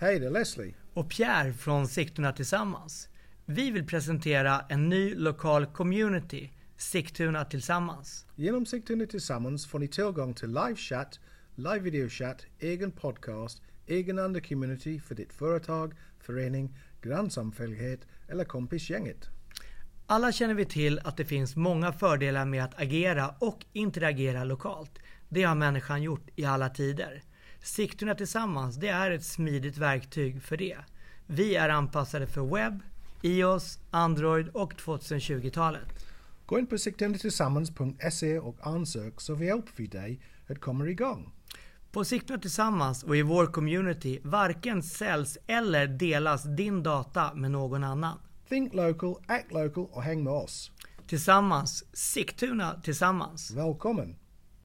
Hej, det är Leslie. och Pierre från Sigtuna Tillsammans. Vi vill presentera en ny lokal community, Sigtuna Tillsammans. Genom Sigtuna Tillsammans får ni tillgång till live-chatt, live-videochatt, egen podcast, egen under-community för ditt företag, förening, grannsamfällighet eller kompisgänget. Alla känner vi till att det finns många fördelar med att agera och interagera lokalt. Det har människan gjort i alla tider. Sigtuna Tillsammans, det är ett smidigt verktyg för det. Vi är anpassade för webb, iOS, Android och 2020-talet. Gå in på sigtunatillsammans.se och ansök så vi hjälper dig att komma igång. På Sigtuna Tillsammans och i vår community varken säljs eller delas din data med någon annan. Think local, act local och häng med oss. Tillsammans, Sigtuna Tillsammans. Välkommen!